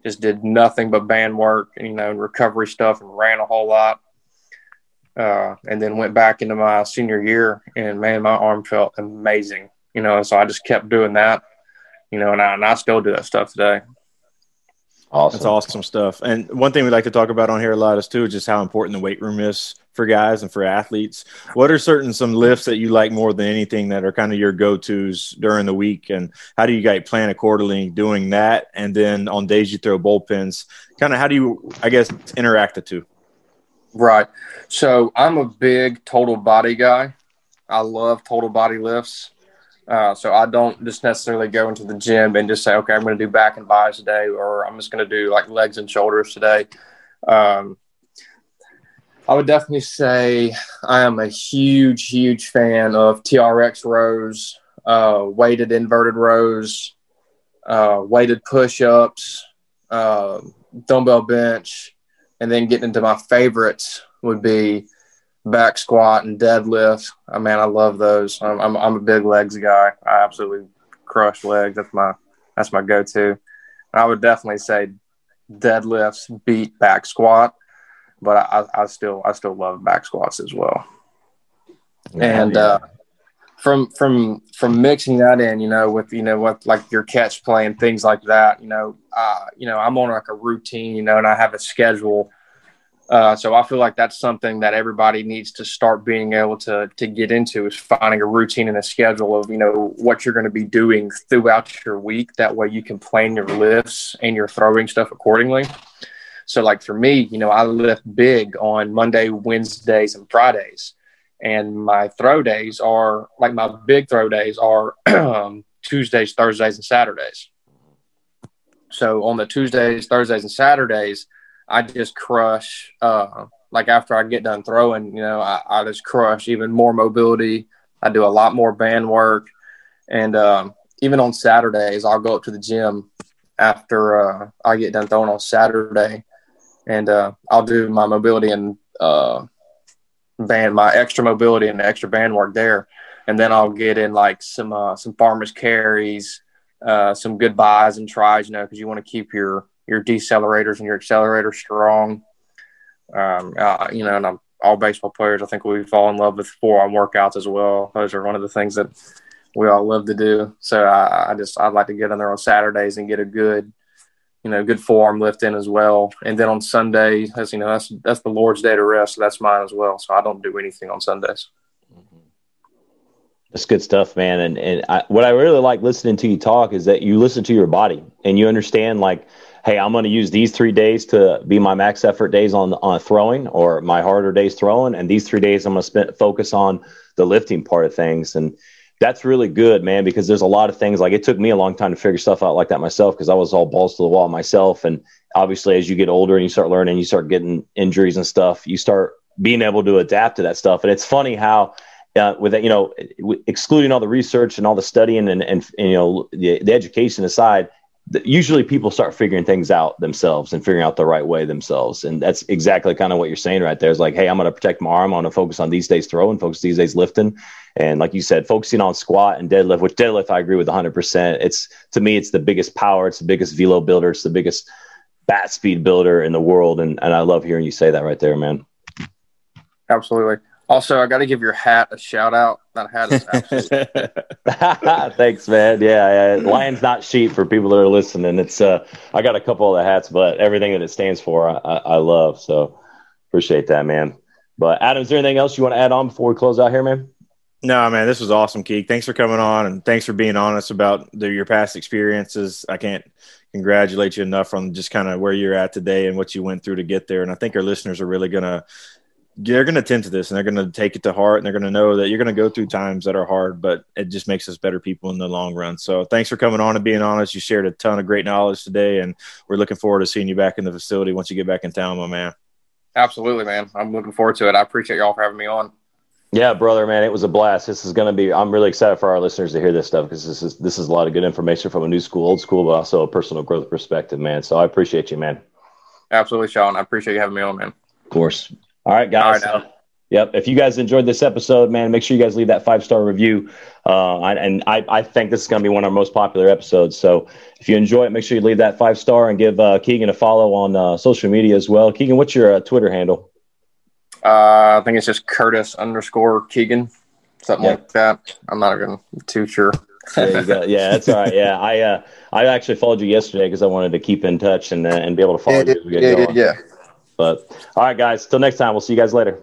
Just did nothing but band work, you know, and recovery stuff, and ran a whole lot. Uh, and then went back into my senior year, and man, my arm felt amazing. You know, so I just kept doing that. You know, and I, and I still do that stuff today. Awesome. That's awesome stuff. And one thing we like to talk about on here a lot is too just how important the weight room is for guys and for athletes. What are certain some lifts that you like more than anything that are kind of your go tos during the week, and how do you guys plan accordingly doing that? And then on days you throw bullpens, kind of how do you, I guess, interact the two? Right. So I'm a big total body guy. I love total body lifts. Uh, so I don't just necessarily go into the gym and just say, okay, I'm going to do back and bis today, or I'm just going to do like legs and shoulders today. Um, I would definitely say I am a huge, huge fan of TRX rows, uh, weighted inverted rows, uh, weighted push ups, uh, dumbbell bench, and then getting into my favorites would be back squat and deadlift. I mean, I love those. I'm, I'm, I'm a big legs guy. I absolutely crush legs. That's my that's my go-to. I would definitely say deadlifts beat back squat, but I, I still I still love back squats as well. Yeah, and yeah. Uh, from from from mixing that in, you know, with you know what like your catch play and things like that, you know, uh, you know, I'm on like a routine, you know, and I have a schedule uh, so I feel like that's something that everybody needs to start being able to to get into is finding a routine and a schedule of you know what you're going to be doing throughout your week. That way you can plan your lifts and your throwing stuff accordingly. So like for me, you know, I lift big on Monday, Wednesdays, and Fridays, and my throw days are like my big throw days are um, Tuesdays, Thursdays, and Saturdays. So on the Tuesdays, Thursdays, and Saturdays I just crush. Uh, like after I get done throwing, you know, I, I, just crush even more mobility. I do a lot more band work, and um, even on Saturdays, I'll go up to the gym after uh, I get done throwing on Saturday, and uh, I'll do my mobility and uh, band, my extra mobility and extra band work there, and then I'll get in like some uh, some farmers carries, uh, some good bis and tris, you know, because you want to keep your your decelerators and your accelerators strong. Um, uh, you know, and I'm, all baseball players, I think we fall in love with four forearm workouts as well. Those are one of the things that we all love to do. So I, I just I'd like to get in there on Saturdays and get a good, you know, good forearm lifting as well. And then on Sunday, as you know, that's that's the Lord's day to rest. So that's mine as well. So I don't do anything on Sundays. Mm-hmm. That's good stuff, man. And and I, what I really like listening to you talk is that you listen to your body and you understand like hey, I'm going to use these three days to be my max effort days on on throwing or my harder days throwing, and these three days I'm going to spend focus on the lifting part of things, and that's really good, man, because there's a lot of things like it took me a long time to figure stuff out like that myself because I was all balls to the wall myself, and obviously as you get older and you start learning, you start getting injuries and stuff, you start being able to adapt to that stuff, and it's funny how. Uh, with that, you know, excluding all the research and all the studying and, and, and you know the, the education aside, usually people start figuring things out themselves and figuring out the right way themselves. And that's exactly kind of what you're saying right there is like, hey, I'm going to protect my arm. I'm going to focus on these days throwing, focus these days lifting. And like you said, focusing on squat and deadlift, which deadlift I agree with 100%. It's to me, it's the biggest power, it's the biggest velo builder, it's the biggest bat speed builder in the world. And, and I love hearing you say that right there, man. Absolutely. Also, I got to give your hat a shout out. That hat is absolutely. Thanks, man. Yeah, yeah, lion's not sheep for people that are listening. It's uh, I got a couple of the hats, but everything that it stands for, I, I, I love. So appreciate that, man. But Adam, is there anything else you want to add on before we close out here, man? No, man, this was awesome, Keek. Thanks for coming on and thanks for being honest about the, your past experiences. I can't congratulate you enough on just kind of where you're at today and what you went through to get there. And I think our listeners are really going to they're going to tend to this and they're going to take it to heart and they're going to know that you're going to go through times that are hard, but it just makes us better people in the long run. So thanks for coming on and being honest. You shared a ton of great knowledge today, and we're looking forward to seeing you back in the facility once you get back in town, my man. Absolutely, man. I'm looking forward to it. I appreciate y'all for having me on. Yeah, brother, man, it was a blast. This is going to be. I'm really excited for our listeners to hear this stuff because this is this is a lot of good information from a new school, old school, but also a personal growth perspective, man. So I appreciate you, man. Absolutely, Sean. I appreciate you having me on, man. Of course. All right, guys. All right, Yep. If you guys enjoyed this episode, man, make sure you guys leave that five star review. Uh, and I, I think this is going to be one of our most popular episodes. So if you enjoy it, make sure you leave that five star and give uh, Keegan a follow on uh, social media as well. Keegan, what's your uh, Twitter handle? Uh, I think it's just Curtis underscore Keegan, something yep. like that. I'm not even too sure. there you go. Yeah, that's all right. Yeah, I uh, I actually followed you yesterday because I wanted to keep in touch and and be able to follow yeah, you. Yeah, yeah, yeah. But all right, guys. Till next time. We'll see you guys later.